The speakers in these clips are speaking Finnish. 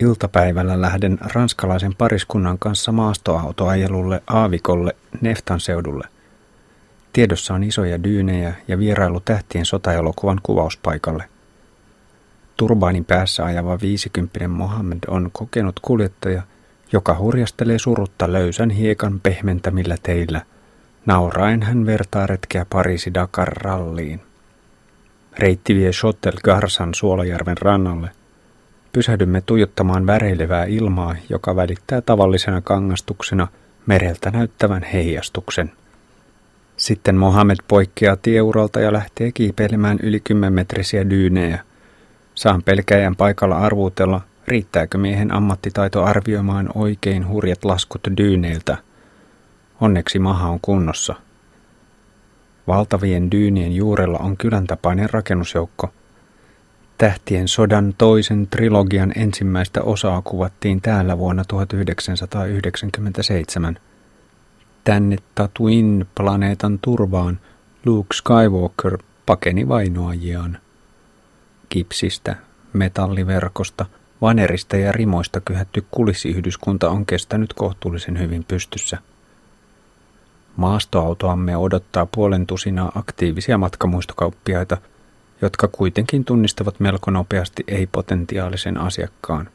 Iltapäivällä lähden ranskalaisen pariskunnan kanssa maastoautoajelulle Aavikolle Neftan seudulle. Tiedossa on isoja dyynejä ja vierailu tähtien sotaelokuvan kuvauspaikalle. Turbaanin päässä ajava viisikymppinen Mohammed on kokenut kuljettaja, joka hurjastelee surutta löysän hiekan pehmentämillä teillä. Nauraen hän vertaa retkeä Pariisi Dakar ralliin. Reitti vie Chotel Garsan Suolajärven rannalle. Pysähdymme tuijottamaan väreilevää ilmaa, joka välittää tavallisena kangastuksena mereltä näyttävän heijastuksen. Sitten Mohamed poikkeaa tieuralta ja lähtee kiipeilemään yli kymmenmetrisiä dyynejä. Saan pelkäjän paikalla arvuutella, riittääkö miehen ammattitaito arvioimaan oikein hurjat laskut dyyneiltä. Onneksi maha on kunnossa. Valtavien dyynien juurella on kylän tapainen rakennusjoukko – Tähtien sodan toisen trilogian ensimmäistä osaa kuvattiin täällä vuonna 1997. Tänne Tatooine planeetan turvaan Luke Skywalker pakeni vainoajiaan. Kipsistä, metalliverkosta, vanerista ja rimoista kyhätty kulissiyhdyskunta on kestänyt kohtuullisen hyvin pystyssä. Maastoautoamme odottaa puolen tusinaa aktiivisia matkamuistokauppiaita – jotka kuitenkin tunnistavat melko nopeasti ei-potentiaalisen asiakkaan.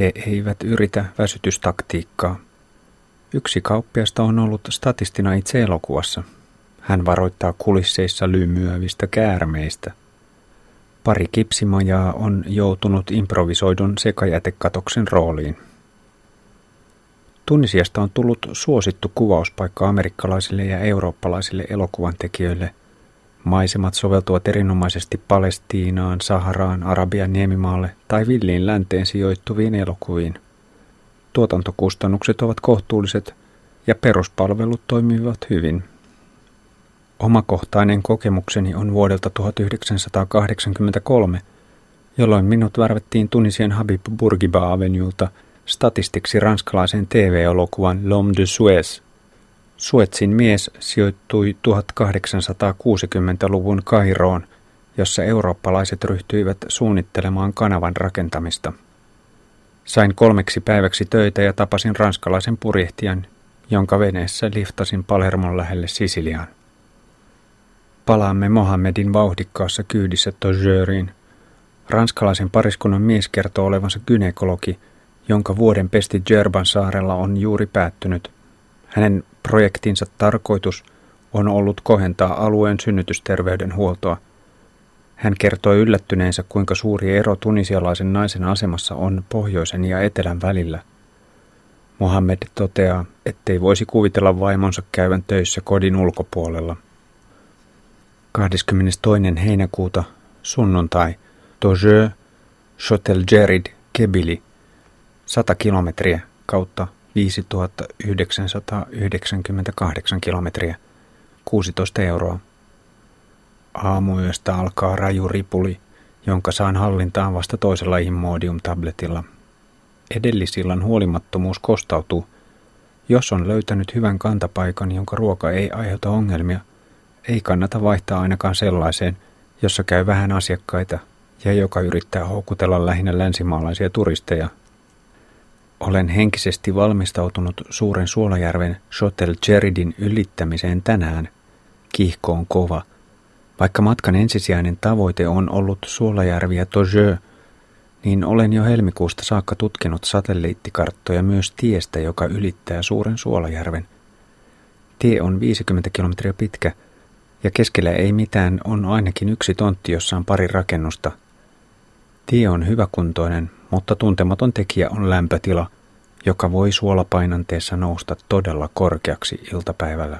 He eivät yritä väsytystaktiikkaa. Yksi kauppiasta on ollut statistina itse elokuvassa. Hän varoittaa kulisseissa lymyävistä käärmeistä. Pari kipsimajaa on joutunut improvisoidun sekajätekatoksen rooliin. Tunisiasta on tullut suosittu kuvauspaikka amerikkalaisille ja eurooppalaisille elokuvan tekijöille – Maisemat soveltuvat erinomaisesti Palestiinaan, Saharaan, Arabian niemimaalle tai villiin länteen sijoittuviin elokuviin. Tuotantokustannukset ovat kohtuulliset ja peruspalvelut toimivat hyvin. Omakohtainen kokemukseni on vuodelta 1983, jolloin minut värvettiin Tunisian Habib Bourguiba Avenuelta statistiksi ranskalaisen TV-elokuvan L'Homme de Suez – Suetsin mies sijoittui 1860-luvun Kairoon, jossa eurooppalaiset ryhtyivät suunnittelemaan kanavan rakentamista. Sain kolmeksi päiväksi töitä ja tapasin ranskalaisen purjehtijan, jonka veneessä liftasin Palermon lähelle Sisiliaan. Palaamme Mohammedin vauhdikkaassa kyydissä Tojeuriin. Ranskalaisen pariskunnan mies kertoo olevansa gynekologi, jonka vuoden pesti Jerban saarella on juuri päättynyt. Hänen Projektinsa tarkoitus on ollut kohentaa alueen synnytysterveydenhuoltoa. Hän kertoi yllättyneensä, kuinka suuri ero tunisialaisen naisen asemassa on pohjoisen ja etelän välillä. Mohammed toteaa, ettei voisi kuvitella vaimonsa käyvän töissä kodin ulkopuolella. 22. heinäkuuta, sunnuntai, Tojeu, Chotel Jerid, Kebili, 100 kilometriä kautta 5998 kilometriä, 16 euroa. Aamuyöstä alkaa raju ripuli, jonka saan hallintaan vasta toisella Immodium-tabletilla. Edellisillan huolimattomuus kostautuu. Jos on löytänyt hyvän kantapaikan, jonka ruoka ei aiheuta ongelmia, ei kannata vaihtaa ainakaan sellaiseen, jossa käy vähän asiakkaita ja joka yrittää houkutella lähinnä länsimaalaisia turisteja – olen henkisesti valmistautunut suuren Suolajärven Shotel Jeridin ylittämiseen tänään. Kihko on kova. Vaikka matkan ensisijainen tavoite on ollut Suolajärvi ja Tojö, niin olen jo helmikuusta saakka tutkinut satelliittikarttoja myös tiestä, joka ylittää suuren Suolajärven. Tie on 50 kilometriä pitkä ja keskellä ei mitään, on ainakin yksi tontti, jossa on pari rakennusta. Tie on hyväkuntoinen, mutta tuntematon tekijä on lämpötila, joka voi suolapainanteessa nousta todella korkeaksi iltapäivällä.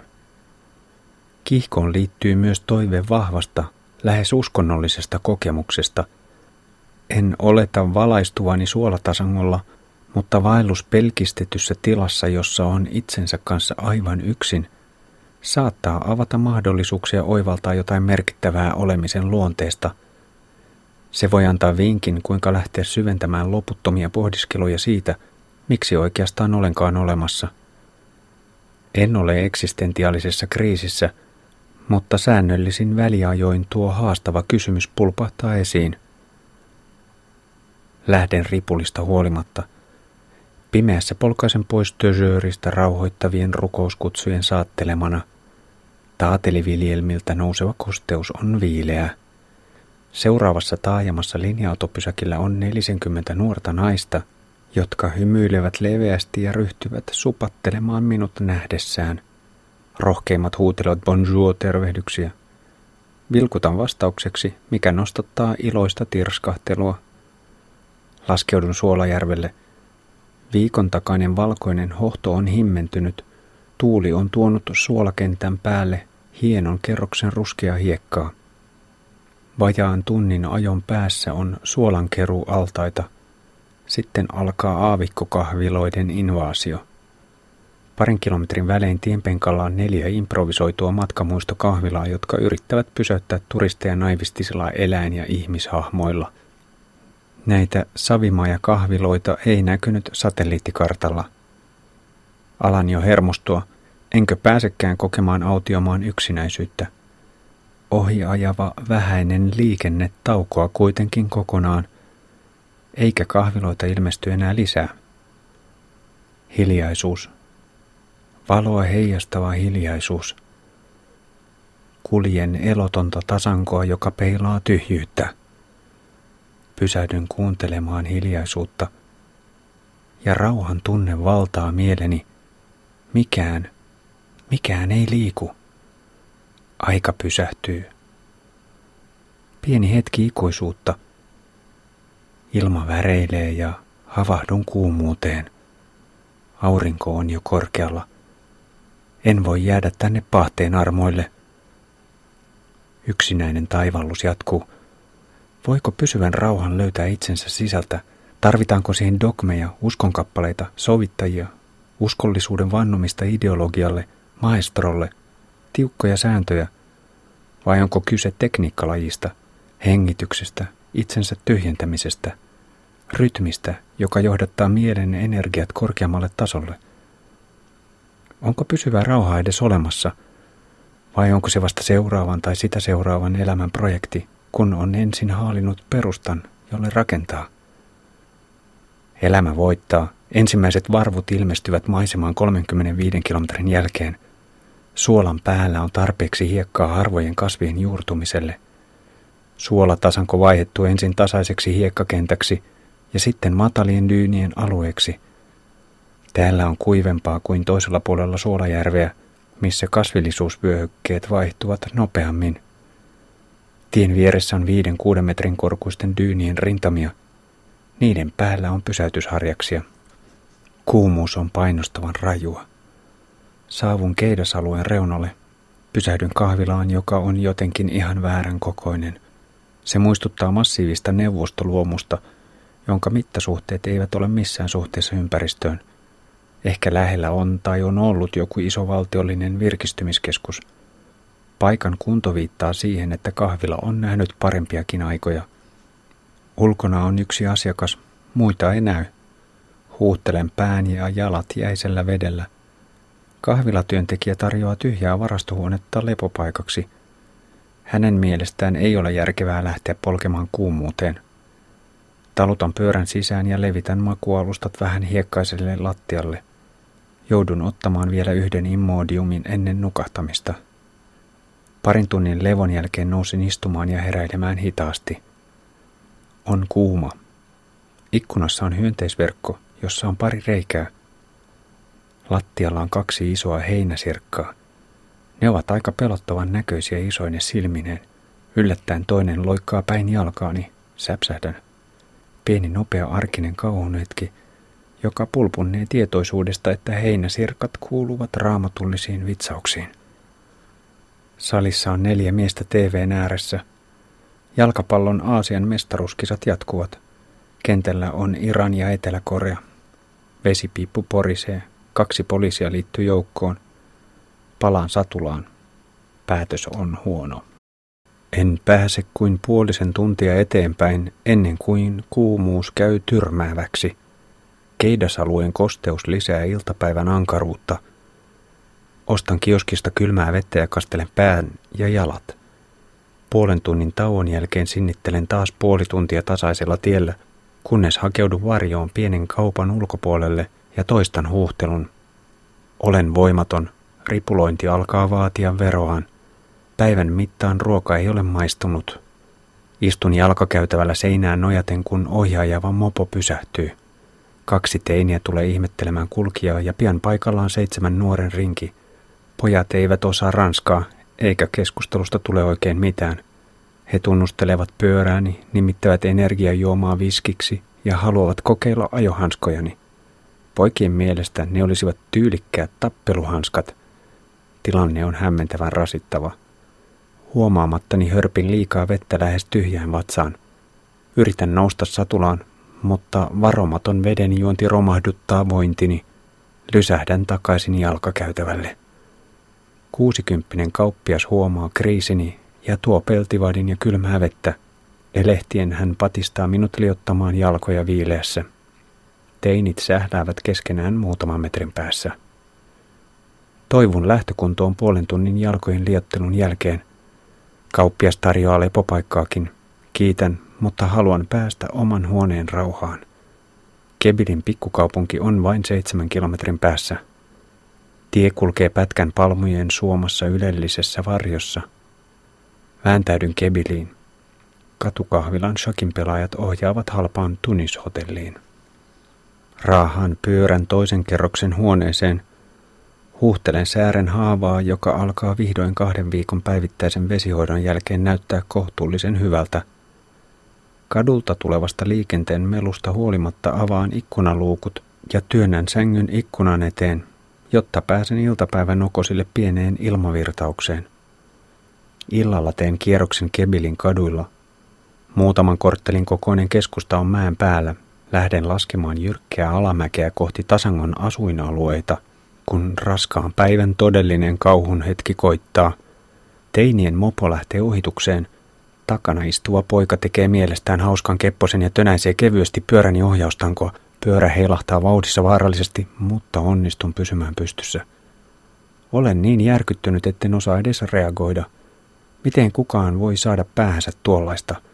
Kihkoon liittyy myös toive vahvasta, lähes uskonnollisesta kokemuksesta. En oleta valaistuvani suolatasangolla, mutta vaellus pelkistetyssä tilassa, jossa on itsensä kanssa aivan yksin, saattaa avata mahdollisuuksia oivaltaa jotain merkittävää olemisen luonteesta – se voi antaa vinkin, kuinka lähteä syventämään loputtomia pohdiskeluja siitä, miksi oikeastaan olenkaan olemassa. En ole eksistentiaalisessa kriisissä, mutta säännöllisin väliajoin tuo haastava kysymys pulpahtaa esiin. Lähden ripulista huolimatta. Pimeässä polkaisen pois tösööristä rauhoittavien rukouskutsujen saattelemana. Taateliviljelmiltä nouseva kosteus on viileä. Seuraavassa taajamassa linja-autopysäkillä on 40 nuorta naista, jotka hymyilevät leveästi ja ryhtyvät supattelemaan minut nähdessään. Rohkeimmat huutelevat bonjour-tervehdyksiä. Vilkutan vastaukseksi, mikä nostattaa iloista tirskahtelua. Laskeudun Suolajärvelle. Viikon takainen valkoinen hohto on himmentynyt. Tuuli on tuonut suolakentän päälle hienon kerroksen ruskea hiekkaa. Vajaan tunnin ajon päässä on suolankeru altaita. Sitten alkaa aavikkokahviloiden invaasio. Parin kilometrin välein tienpenkalla on neljä improvisoitua matkamuistokahvilaa, jotka yrittävät pysäyttää turisteja naivistisilla eläin- ja ihmishahmoilla. Näitä savimaja-kahviloita ei näkynyt satelliittikartalla. Alan jo hermostua, enkö pääsekään kokemaan autiomaan yksinäisyyttä. Ohi ajava vähäinen liikenne taukoa kuitenkin kokonaan, eikä kahviloita ilmesty enää lisää. Hiljaisuus. Valoa heijastava hiljaisuus. Kuljen elotonta tasankoa, joka peilaa tyhjyyttä. Pysähdyn kuuntelemaan hiljaisuutta, ja rauhan tunne valtaa mieleni. Mikään, mikään ei liiku. Aika pysähtyy. Pieni hetki ikuisuutta. Ilma väreilee ja havahdun kuumuuteen. Aurinko on jo korkealla. En voi jäädä tänne pahteen armoille. Yksinäinen taivallus jatkuu. Voiko pysyvän rauhan löytää itsensä sisältä? Tarvitaanko siihen dogmeja, uskonkappaleita, sovittajia, uskollisuuden vannomista ideologialle, maestrolle, tiukkoja sääntöjä, vai onko kyse tekniikkalajista, hengityksestä, itsensä tyhjentämisestä, rytmistä, joka johdattaa mielen energiat korkeammalle tasolle? Onko pysyvä rauha edes olemassa, vai onko se vasta seuraavan tai sitä seuraavan elämän projekti, kun on ensin haalinut perustan, jolle rakentaa? Elämä voittaa. Ensimmäiset varvut ilmestyvät maisemaan 35 kilometrin jälkeen. Suolan päällä on tarpeeksi hiekkaa harvojen kasvien juurtumiselle. Suola tasanko vaihettu ensin tasaiseksi hiekkakentäksi ja sitten matalien dyynien alueeksi. Täällä on kuivempaa kuin toisella puolella Suolajärveä, missä kasvillisuusvyöhykkeet vaihtuvat nopeammin. Tien vieressä on viiden kuuden metrin korkuisten dyynien rintamia. Niiden päällä on pysäytysharjaksia. Kuumuus on painostavan rajua. Saavun keidasalueen reunalle. Pysähdyn kahvilaan, joka on jotenkin ihan väärän kokoinen. Se muistuttaa massiivista neuvostoluomusta, jonka mittasuhteet eivät ole missään suhteessa ympäristöön. Ehkä lähellä on tai on ollut joku iso valtiollinen virkistymiskeskus. Paikan kunto viittaa siihen, että kahvila on nähnyt parempiakin aikoja. Ulkona on yksi asiakas, muita ei näy. Huuttelen pään ja jalat jäisellä vedellä. Kahvilatyöntekijä tarjoaa tyhjää varastohuonetta lepopaikaksi. Hänen mielestään ei ole järkevää lähteä polkemaan kuumuuteen. Talutan pyörän sisään ja levitän makualustat vähän hiekkaiselle lattialle. Joudun ottamaan vielä yhden immodiumin ennen nukahtamista. Parin tunnin levon jälkeen nousin istumaan ja heräilemään hitaasti. On kuuma. Ikkunassa on hyönteisverkko, jossa on pari reikää – Lattialla on kaksi isoa heinäsirkkaa. Ne ovat aika pelottavan näköisiä isoine silmineen. Yllättäen toinen loikkaa päin jalkaani, säpsähdän. Pieni nopea arkinen kauhun hetki, joka pulpunnee tietoisuudesta, että heinäsirkat kuuluvat raamatullisiin vitsauksiin. Salissa on neljä miestä TVn ääressä. Jalkapallon Aasian mestaruuskisat jatkuvat. Kentällä on Iran ja Etelä-Korea. Vesipiippu porisee, Kaksi poliisia liittyy joukkoon. Palaan satulaan. Päätös on huono. En pääse kuin puolisen tuntia eteenpäin ennen kuin kuumuus käy tyrmääväksi. Keidasalueen kosteus lisää iltapäivän ankaruutta. Ostan kioskista kylmää vettä ja kastelen pään ja jalat. Puolen tunnin tauon jälkeen sinnittelen taas puoli tuntia tasaisella tiellä, kunnes hakeudun varjoon pienen kaupan ulkopuolelle ja toistan huuhtelun. Olen voimaton, ripulointi alkaa vaatia veroaan. Päivän mittaan ruoka ei ole maistunut. Istun jalkakäytävällä seinään nojaten, kun ohjaajava mopo pysähtyy. Kaksi teiniä tulee ihmettelemään kulkijaa ja pian paikallaan seitsemän nuoren rinki. Pojat eivät osaa ranskaa, eikä keskustelusta tule oikein mitään. He tunnustelevat pyörääni, nimittävät energiajuomaa viskiksi ja haluavat kokeilla ajohanskojani. Poikien mielestä ne olisivat tyylikkäät tappeluhanskat. Tilanne on hämmentävän rasittava. Huomaamattani hörpin liikaa vettä lähes tyhjään vatsaan. Yritän nousta satulaan, mutta varomaton veden juonti romahduttaa vointini. Lysähdän takaisin jalkakäytävälle. Kuusikymppinen kauppias huomaa kriisini ja tuo peltivadin ja kylmää vettä. Elehtien hän patistaa minut liottamaan jalkoja viileässä. Teinit sähläävät keskenään muutaman metrin päässä. Toivun lähtökuntoon puolen tunnin jalkojen liottelun jälkeen. Kauppias tarjoaa lepopaikkaakin. Kiitän, mutta haluan päästä oman huoneen rauhaan. Kebilin pikkukaupunki on vain seitsemän kilometrin päässä. Tie kulkee pätkän palmujen suomassa ylellisessä varjossa. Vääntäydyn Kebiliin. Katukahvilan shakin pelaajat ohjaavat halpaan Tunishotelliin. Raahan pyörän toisen kerroksen huoneeseen. Huuhtelen säären haavaa, joka alkaa vihdoin kahden viikon päivittäisen vesihoidon jälkeen näyttää kohtuullisen hyvältä. Kadulta tulevasta liikenteen melusta huolimatta avaan ikkunaluukut ja työnnän sängyn ikkunan eteen, jotta pääsen iltapäivän okosille pieneen ilmavirtaukseen. Illalla teen kierroksen Kebilin kaduilla. Muutaman korttelin kokoinen keskusta on mäen päällä, Lähden laskemaan jyrkkää alamäkeä kohti Tasangon asuinalueita, kun raskaan päivän todellinen kauhun hetki koittaa. Teinien mopo lähtee ohitukseen. Takana istuva poika tekee mielestään hauskan kepposen ja tönäisee kevyesti pyöräni ohjaustankoa. Pyörä heilahtaa vauhdissa vaarallisesti, mutta onnistun pysymään pystyssä. Olen niin järkyttynyt, etten osaa edes reagoida. Miten kukaan voi saada päähänsä tuollaista –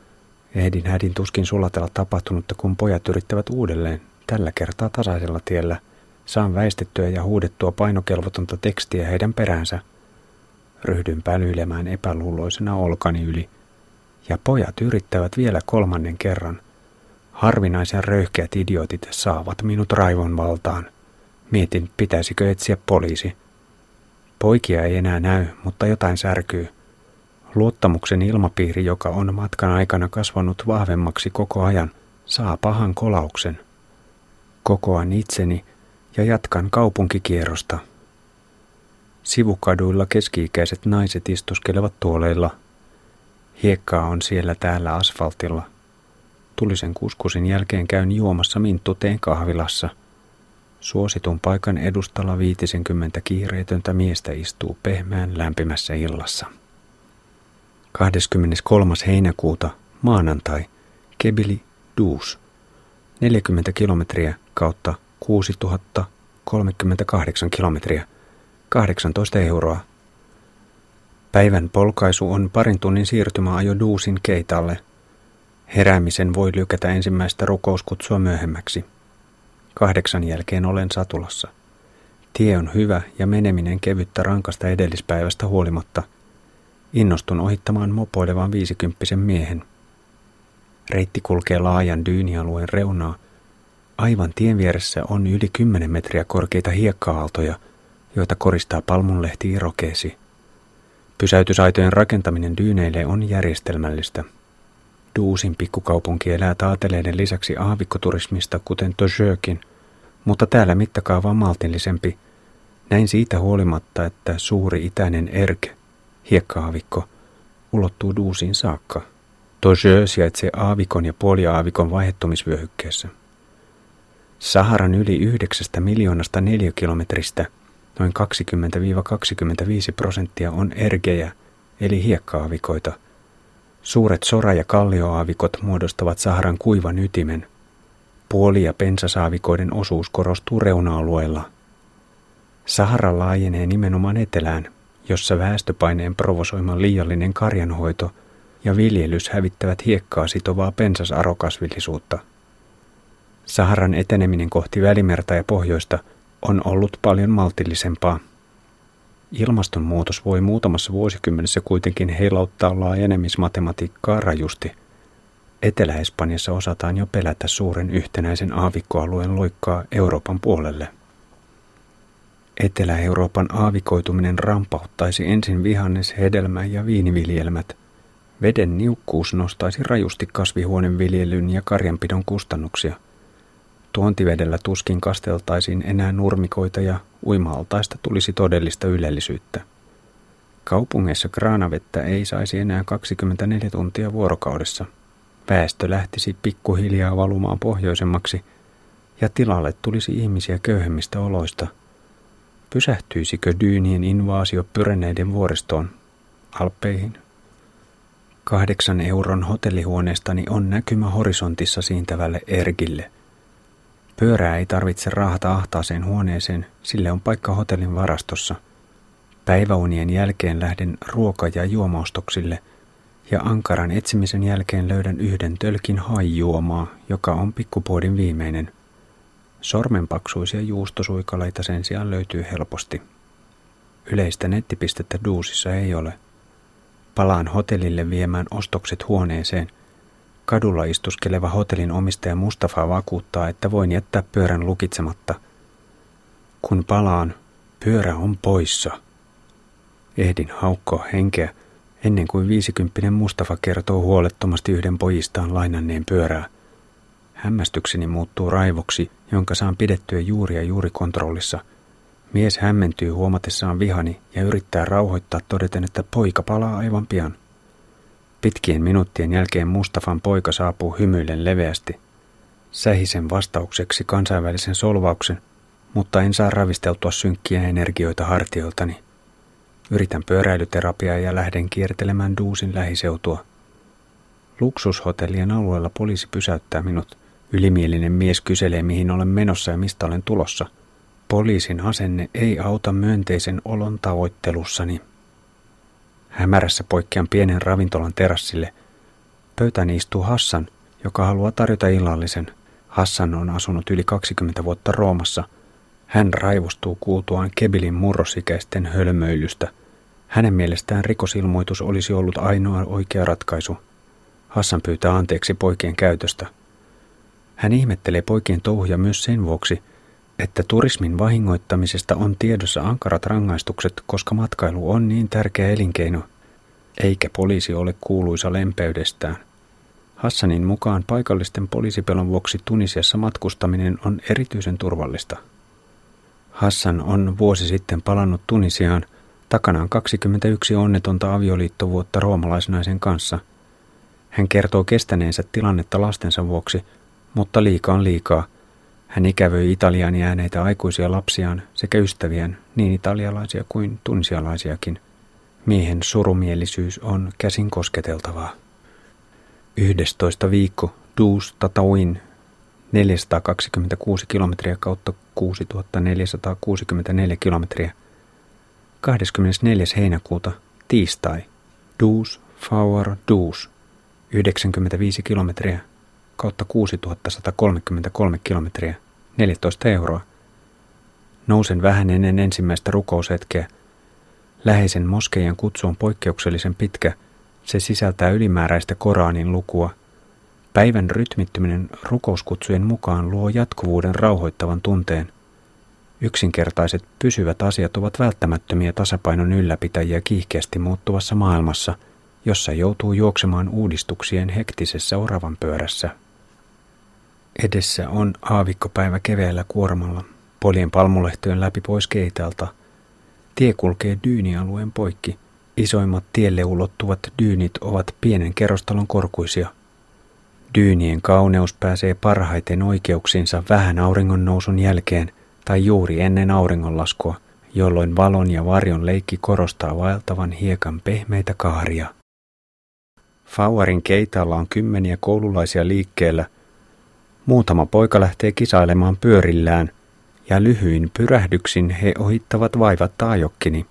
Ehdin hädin tuskin sulatella tapahtunutta, kun pojat yrittävät uudelleen, tällä kertaa tasaisella tiellä. Saan väistettyä ja huudettua painokelvotonta tekstiä heidän peränsä. Ryhdyn pälyilemään epäluuloisena olkani yli. Ja pojat yrittävät vielä kolmannen kerran. Harvinaisen röyhkeät idiotit saavat minut raivon valtaan. Mietin, pitäisikö etsiä poliisi. Poikia ei enää näy, mutta jotain särkyy – Luottamuksen ilmapiiri, joka on matkan aikana kasvanut vahvemmaksi koko ajan, saa pahan kolauksen. Kokoan itseni ja jatkan kaupunkikierrosta. Sivukaduilla keski-ikäiset naiset istuskelevat tuoleilla. Hiekkaa on siellä täällä asfaltilla. Tulisen kuskusin jälkeen käyn juomassa minttuteen kahvilassa. Suositun paikan edustalla 50 kiireetöntä miestä istuu pehmeän lämpimässä illassa. 23. heinäkuuta maanantai Kebili Duus 40 kilometriä kautta 6038 kilometriä 18 euroa. Päivän polkaisu on parin tunnin siirtymäajo Duusin keitalle. Heräämisen voi lykätä ensimmäistä rukouskutsua myöhemmäksi. Kahdeksan jälkeen olen satulassa. Tie on hyvä ja meneminen kevyttä rankasta edellispäivästä huolimatta – Innostun ohittamaan mopoilevan viisikymppisen miehen. Reitti kulkee laajan dyynialueen reunaa. Aivan tien vieressä on yli 10 metriä korkeita hiekka-aaltoja, joita koristaa palmunlehti irokeesi. Pysäytysaitojen rakentaminen dyyneille on järjestelmällistä. Duusin pikkukaupunki elää taateleiden lisäksi aavikkoturismista, kuten Tojökin, mutta täällä mittakaava on maltillisempi. Näin siitä huolimatta, että suuri itäinen Erke Hiekkaavikko ulottuu Duusiin saakka. Tojö sijaitsee aavikon ja puoliaavikon vaihettumisvyöhykkeessä. Saharan yli yhdeksästä miljoonasta neliökilometristä noin 20-25 prosenttia on ergejä, eli hiekkaavikoita. Suuret sora- ja kallioaavikot muodostavat Saharan kuivan ytimen. Puoli- ja pensasaavikoiden osuus korostuu reuna-alueilla. Sahara laajenee nimenomaan etelään – jossa väestöpaineen provosoima liiallinen karjanhoito ja viljelys hävittävät hiekkaa sitovaa pensasarokasvillisuutta. Saharan eteneminen kohti Välimerta ja pohjoista on ollut paljon maltillisempaa. Ilmastonmuutos voi muutamassa vuosikymmenessä kuitenkin heilauttaa laajenemismatematiikkaa rajusti. Etelä-Espanjassa osataan jo pelätä suuren yhtenäisen aavikkoalueen loikkaa Euroopan puolelle. Etelä-Euroopan aavikoituminen rampauttaisi ensin vihannes, hedelmä ja viiniviljelmät. Veden niukkuus nostaisi rajusti kasvihuoneviljelyn ja karjanpidon kustannuksia. Tuontivedellä tuskin kasteltaisiin enää nurmikoita ja uimaaltaista tulisi todellista ylellisyyttä. Kaupungeissa kraanavettä ei saisi enää 24 tuntia vuorokaudessa. Väestö lähtisi pikkuhiljaa valumaan pohjoisemmaksi ja tilalle tulisi ihmisiä köyhemmistä oloista – Pysähtyisikö dyynien invaasio pyreneiden vuoristoon, Alppeihin? Kahdeksan euron hotellihuoneestani on näkymä horisontissa siintävälle Ergille. Pyörää ei tarvitse raahata ahtaaseen huoneeseen, sille on paikka hotellin varastossa. Päiväunien jälkeen lähden ruoka- ja juomaostoksille, ja ankaran etsimisen jälkeen löydän yhden tölkin haijuomaa, joka on pikkupuodin viimeinen – Sormenpaksuisia juustosuikaleita sen sijaan löytyy helposti. Yleistä nettipistettä Duusissa ei ole. Palaan hotellille viemään ostokset huoneeseen. Kadulla istuskeleva hotellin omistaja Mustafa vakuuttaa, että voin jättää pyörän lukitsematta. Kun palaan, pyörä on poissa. Ehdin haukkoa henkeä ennen kuin viisikymppinen Mustafa kertoo huolettomasti yhden pojistaan lainanneen pyörää – Hämmästykseni muuttuu raivoksi, jonka saan pidettyä juuri ja juuri kontrollissa. Mies hämmentyy huomatessaan vihani ja yrittää rauhoittaa todeten, että poika palaa aivan pian. Pitkien minuuttien jälkeen Mustafan poika saapuu hymyillen leveästi. Sähisen vastaukseksi kansainvälisen solvauksen, mutta en saa ravisteltua synkkiä energioita hartioiltani. Yritän pyöräilyterapiaa ja lähden kiertelemään Duusin lähiseutua. Luksushotellien alueella poliisi pysäyttää minut. Ylimielinen mies kyselee, mihin olen menossa ja mistä olen tulossa. Poliisin asenne ei auta myönteisen olon tavoittelussani. Hämärässä poikkean pienen ravintolan terassille. Pöytäni istuu Hassan, joka haluaa tarjota illallisen. Hassan on asunut yli 20 vuotta Roomassa. Hän raivostuu kuultuaan Kebilin murrosikäisten hölmöilystä. Hänen mielestään rikosilmoitus olisi ollut ainoa oikea ratkaisu. Hassan pyytää anteeksi poikien käytöstä – hän ihmettelee poikien touhuja myös sen vuoksi, että turismin vahingoittamisesta on tiedossa ankarat rangaistukset, koska matkailu on niin tärkeä elinkeino, eikä poliisi ole kuuluisa lempeydestään. Hassanin mukaan paikallisten poliisipelon vuoksi Tunisiassa matkustaminen on erityisen turvallista. Hassan on vuosi sitten palannut Tunisiaan takanaan 21 onnetonta avioliittovuotta roomalaisnaisen kanssa. Hän kertoo kestäneensä tilannetta lastensa vuoksi – mutta liika on liikaa. Hän ikävöi Italiaan jääneitä aikuisia lapsiaan sekä ystäviään, niin italialaisia kuin tunsialaisiakin. Miehen surumielisyys on käsin kosketeltavaa. 11 viikko Duus Tatawin 426 kilometriä kautta 6464 kilometriä. 24. heinäkuuta tiistai Duus Fauer Duus 95 kilometriä kautta 6133 kilometriä, 14 euroa. Nousen vähän ennen ensimmäistä rukoushetkeä. Läheisen moskeijan kutsu on poikkeuksellisen pitkä. Se sisältää ylimääräistä Koranin lukua. Päivän rytmittyminen rukouskutsujen mukaan luo jatkuvuuden rauhoittavan tunteen. Yksinkertaiset pysyvät asiat ovat välttämättömiä tasapainon ylläpitäjiä kiihkeästi muuttuvassa maailmassa, jossa joutuu juoksemaan uudistuksien hektisessä oravan pyörässä. Edessä on aavikkopäivä keveällä kuormalla, polien palmulehtojen läpi pois keitalta. Tie kulkee dyynialueen poikki. Isoimmat tielle ulottuvat dyynit ovat pienen kerrostalon korkuisia. Dyynien kauneus pääsee parhaiten oikeuksinsa vähän auringon nousun jälkeen tai juuri ennen auringonlaskua, jolloin valon ja varjon leikki korostaa vaeltavan hiekan pehmeitä kaaria. Fauarin keitalla on kymmeniä koululaisia liikkeellä – Muutama poika lähtee kisailemaan pyörillään, ja lyhyin pyrähdyksin he ohittavat vaivat taajokkini.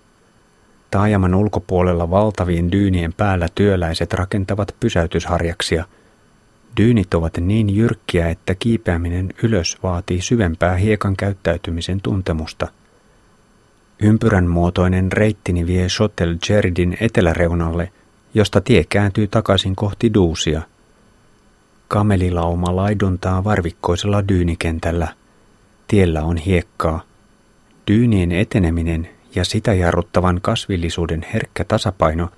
Taajaman ulkopuolella valtavien dyynien päällä työläiset rakentavat pysäytysharjaksia. Dyynit ovat niin jyrkkiä, että kiipeäminen ylös vaatii syvempää hiekan käyttäytymisen tuntemusta. Ympyrän muotoinen reittini vie Chotel Jeridin eteläreunalle, josta tie kääntyy takaisin kohti Duusia. Kamelilauma laiduntaa varvikkoisella dyynikentällä. Tiellä on hiekkaa. Dyynien eteneminen ja sitä jarruttavan kasvillisuuden herkkä tasapaino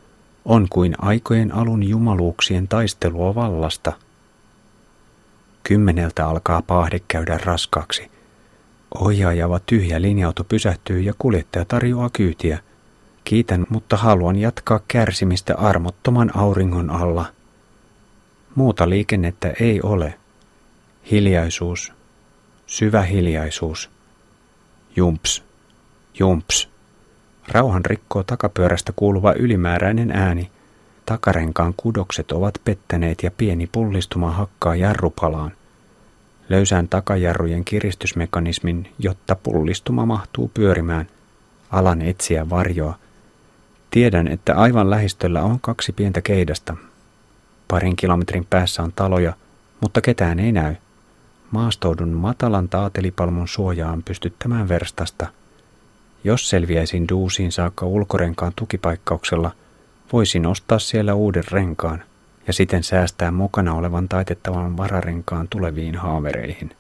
on kuin aikojen alun jumaluuksien taistelua vallasta. Kymmeneltä alkaa paahde käydä raskaaksi. Ohjaajava tyhjä linja-auto pysähtyy ja kuljettaja tarjoaa kyytiä. Kiitän, mutta haluan jatkaa kärsimistä armottoman auringon alla. Muuta liikennettä ei ole. Hiljaisuus. Syvä hiljaisuus. Jumps. Jumps. Rauhan rikkoo takapyörästä kuuluva ylimääräinen ääni. Takarenkaan kudokset ovat pettäneet ja pieni pullistuma hakkaa jarrupalaan. Löysään takajarrujen kiristysmekanismin, jotta pullistuma mahtuu pyörimään. Alan etsiä varjoa. Tiedän, että aivan lähistöllä on kaksi pientä keidasta. Parin kilometrin päässä on taloja, mutta ketään ei näy. Maastoudun matalan taatelipalmun suojaan pystyttämään verstasta – jos selviäisin duusiin saakka ulkorenkaan tukipaikkauksella, voisin ostaa siellä uuden renkaan ja siten säästää mukana olevan taitettavan vararenkaan tuleviin haavereihin.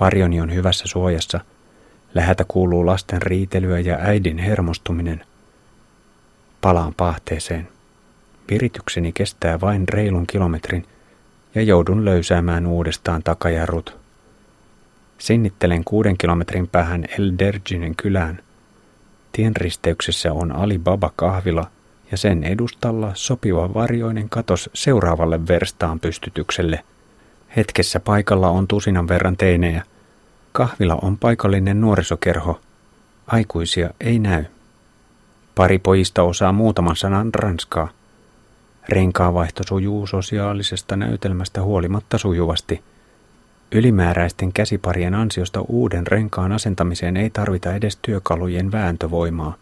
Varjoni on hyvässä suojassa. Lähetä kuuluu lasten riitelyä ja äidin hermostuminen. Palaan pahteeseen. Viritykseni kestää vain reilun kilometrin ja joudun löysäämään uudestaan takajarrut Sinnittelen kuuden kilometrin päähän El Derginen kylään. Tien risteyksessä on Alibaba kahvila ja sen edustalla sopiva varjoinen katos seuraavalle verstaan pystytykselle. Hetkessä paikalla on tusinan verran teinejä. Kahvila on paikallinen nuorisokerho. Aikuisia ei näy. Pari pojista osaa muutaman sanan ranskaa. Renkaavaihto sujuu sosiaalisesta näytelmästä huolimatta sujuvasti – Ylimääräisten käsiparien ansiosta uuden renkaan asentamiseen ei tarvita edes työkalujen vääntövoimaa.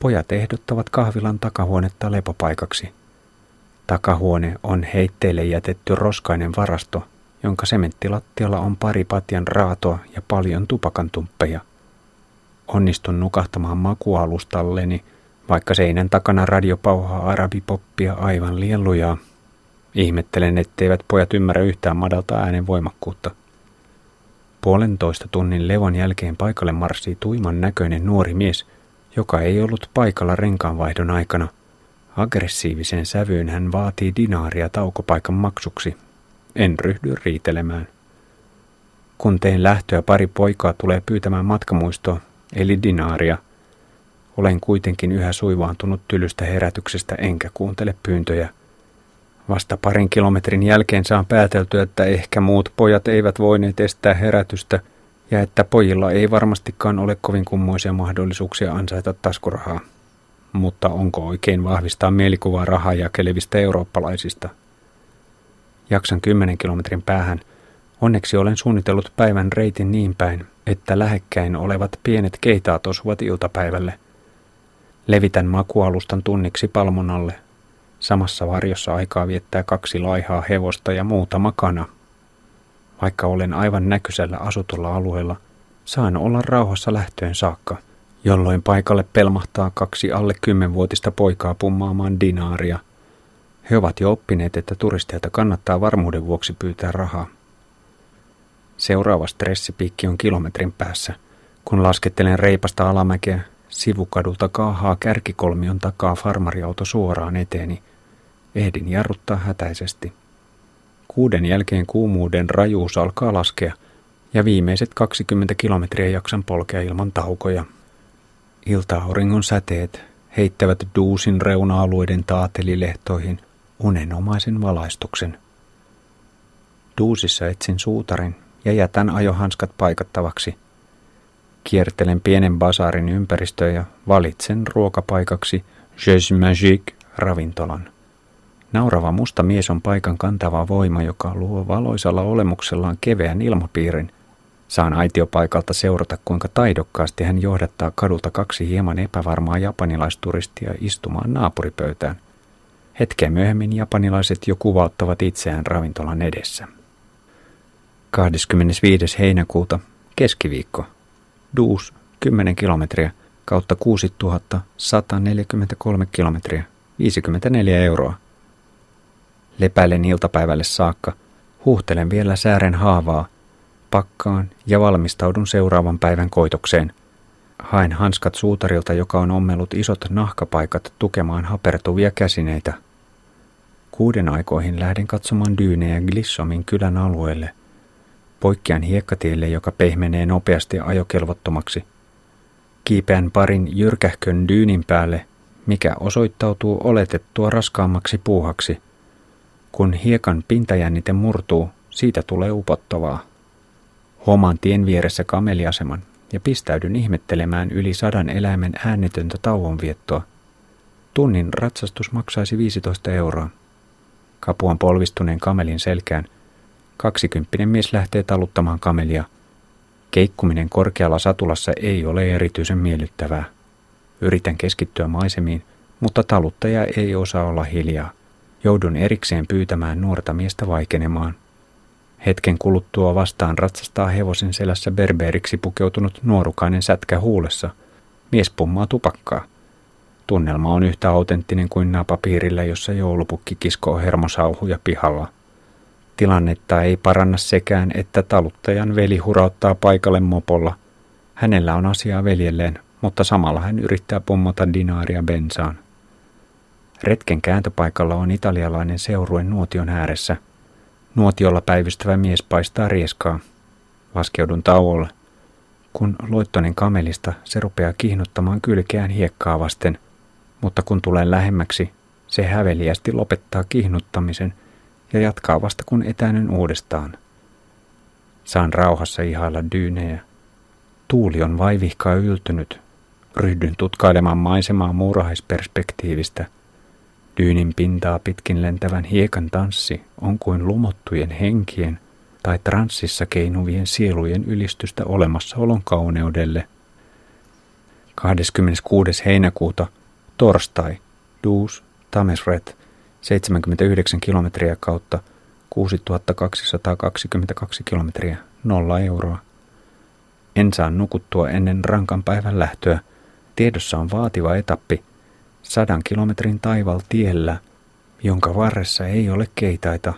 Pojat ehdottavat kahvilan takahuonetta lepopaikaksi. Takahuone on heitteille jätetty roskainen varasto, jonka sementtilattialla on pari patjan raatoa ja paljon tupakantumppeja. Onnistun nukahtamaan makualustalleni, vaikka seinän takana radio pauhaa arabipoppia aivan liian lujaa. Ihmettelen, etteivät pojat ymmärrä yhtään madalta äänen voimakkuutta. Puolentoista tunnin levon jälkeen paikalle marssii tuiman näköinen nuori mies, joka ei ollut paikalla renkaanvaihdon aikana. Aggressiivisen sävyyn hän vaatii dinaaria taukopaikan maksuksi. En ryhdy riitelemään. Kun teen lähtöä, pari poikaa tulee pyytämään matkamuistoa, eli dinaaria. Olen kuitenkin yhä suivaantunut tylystä herätyksestä enkä kuuntele pyyntöjä – Vasta parin kilometrin jälkeen saan pääteltyä, että ehkä muut pojat eivät voineet estää herätystä ja että pojilla ei varmastikaan ole kovin kummoisia mahdollisuuksia ansaita taskurahaa. Mutta onko oikein vahvistaa mielikuvaa rahaa jakelevistä eurooppalaisista? Jaksan kymmenen kilometrin päähän. Onneksi olen suunnitellut päivän reitin niin päin, että lähekkäin olevat pienet keitaat osuvat iltapäivälle. Levitän makualustan tunniksi palmon alle, Samassa varjossa aikaa viettää kaksi laihaa hevosta ja muutama kana. Vaikka olen aivan näkyisellä asutulla alueella, saan olla rauhassa lähtöön saakka, jolloin paikalle pelmahtaa kaksi alle kymmenvuotista poikaa pummaamaan dinaaria. He ovat jo oppineet, että turisteilta kannattaa varmuuden vuoksi pyytää rahaa. Seuraava stressipiikki on kilometrin päässä. Kun laskettelen reipasta alamäkeä, sivukadulta kaahaa kärkikolmion takaa farmariauto suoraan eteeni – Ehdin jarruttaa hätäisesti. Kuuden jälkeen kuumuuden rajuus alkaa laskea ja viimeiset 20 kilometriä jaksan polkea ilman taukoja. Ilta-auringon säteet heittävät duusin reuna-alueiden taatelilehtoihin unenomaisen valaistuksen. Duusissa etsin suutarin ja jätän ajohanskat paikattavaksi. Kiertelen pienen basaarin ympäristöä ja valitsen ruokapaikaksi Jeux Magique ravintolan. Naurava musta mies on paikan kantava voima, joka luo valoisalla olemuksellaan keveän ilmapiirin. Saan aitiopaikalta seurata, kuinka taidokkaasti hän johdattaa kadulta kaksi hieman epävarmaa japanilaisturistia istumaan naapuripöytään. Hetkeä myöhemmin japanilaiset jo kuvauttavat itseään ravintolan edessä. 25. heinäkuuta, keskiviikko. Duus, 10 kilometriä, kautta 6143 kilometriä, 54 euroa. Lepäilen iltapäivälle saakka, huuhtelen vielä säären haavaa, pakkaan ja valmistaudun seuraavan päivän koitokseen. Haen hanskat suutarilta, joka on ommellut isot nahkapaikat tukemaan hapertuvia käsineitä. Kuuden aikoihin lähden katsomaan dyynejä Glissomin kylän alueelle. Poikkean hiekkatielle, joka pehmenee nopeasti ajokelvottomaksi. Kiipeän parin jyrkähkön dyynin päälle, mikä osoittautuu oletettua raskaammaksi puuhaksi. Kun hiekan pintajännite murtuu, siitä tulee upottavaa. Huomaan tien vieressä kameliaseman ja pistäydyn ihmettelemään yli sadan eläimen äänetöntä tauonviettoa. Tunnin ratsastus maksaisi 15 euroa. Kapuan polvistuneen kamelin selkään. Kaksikymppinen mies lähtee taluttamaan kamelia. Keikkuminen korkealla satulassa ei ole erityisen miellyttävää. Yritän keskittyä maisemiin, mutta taluttaja ei osaa olla hiljaa. Joudun erikseen pyytämään nuorta miestä vaikenemaan. Hetken kuluttua vastaan ratsastaa hevosen selässä berberiksi pukeutunut nuorukainen sätkä huulessa. Mies pummaa tupakkaa. Tunnelma on yhtä autenttinen kuin napapiirillä, jossa joulupukki kiskoo hermosauhuja pihalla. Tilannetta ei paranna sekään, että taluttajan veli hurauttaa paikalle mopolla. Hänellä on asiaa veljelleen, mutta samalla hän yrittää pummata dinaaria bensaan. Retken kääntöpaikalla on italialainen seurue nuotion ääressä. Nuotiolla päivystävä mies paistaa rieskaa. Laskeudun tauolle. Kun loittonen kamelista, se rupeaa kihnuttamaan kylkeään hiekkaa vasten – mutta kun tulee lähemmäksi, se häveliästi lopettaa kihnuttamisen ja jatkaa vasta kun etänyn uudestaan. Saan rauhassa ihailla dyynejä. Tuuli on vaivihkaa yltynyt. Ryhdyn tutkailemaan maisemaa muurahaisperspektiivistä. Dyynin pintaa pitkin lentävän hiekan tanssi on kuin lumottujen henkien tai transsissa keinuvien sielujen ylistystä olemassaolon kauneudelle. 26. heinäkuuta – Torstai, Duus, Tamesret, 79 kilometriä kautta 6222 kilometriä, nolla euroa. En saa nukuttua ennen rankan päivän lähtöä. Tiedossa on vaativa etappi, sadan kilometrin taival tiellä, jonka varressa ei ole keitaita,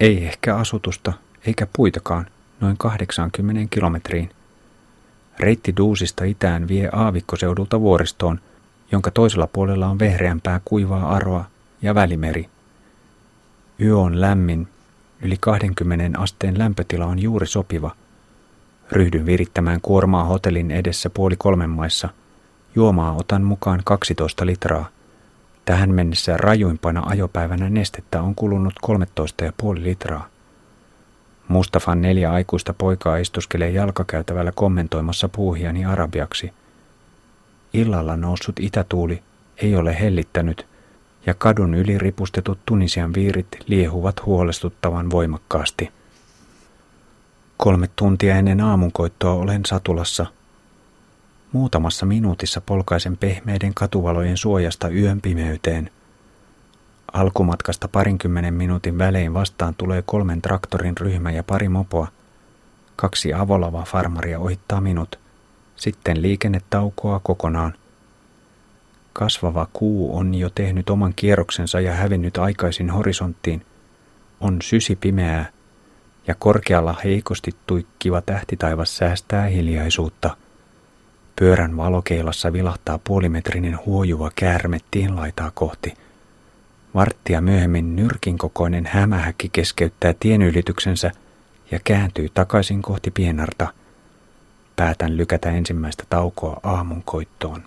ei ehkä asutusta eikä puitakaan, noin 80 kilometriin. Reitti Duusista itään vie aavikkoseudulta vuoristoon – jonka toisella puolella on vehreämpää kuivaa aroa ja välimeri. Yö on lämmin, yli 20 asteen lämpötila on juuri sopiva. Ryhdyn virittämään kuormaa hotellin edessä puoli kolmen maissa. Juomaa otan mukaan 12 litraa. Tähän mennessä rajuimpana ajopäivänä nestettä on kulunut 13,5 litraa. Mustafan neljä aikuista poikaa istuskelee jalkakäytävällä kommentoimassa puuhiani arabiaksi – Illalla noussut itätuuli ei ole hellittänyt ja kadun yli ripustetut Tunisian viirit liehuvat huolestuttavan voimakkaasti. Kolme tuntia ennen aamunkoittoa olen satulassa. Muutamassa minuutissa polkaisen pehmeiden katuvalojen suojasta yön pimeyteen. Alkumatkasta parinkymmenen minuutin välein vastaan tulee kolmen traktorin ryhmä ja pari mopoa. Kaksi avolavaa farmaria ohittaa minut – sitten liikenne taukoaa kokonaan. Kasvava kuu on jo tehnyt oman kierroksensa ja hävinnyt aikaisin horisonttiin. On sysi pimeää ja korkealla heikosti tuikkiva tähtitaivas säästää hiljaisuutta. Pyörän valokeilassa vilahtaa puolimetrinen huojuva käärme laitaa kohti. Varttia myöhemmin nyrkin kokoinen hämähäkki keskeyttää tienylityksensä ja kääntyy takaisin kohti pienarta – Päätän lykätä ensimmäistä taukoa aamun koittoon.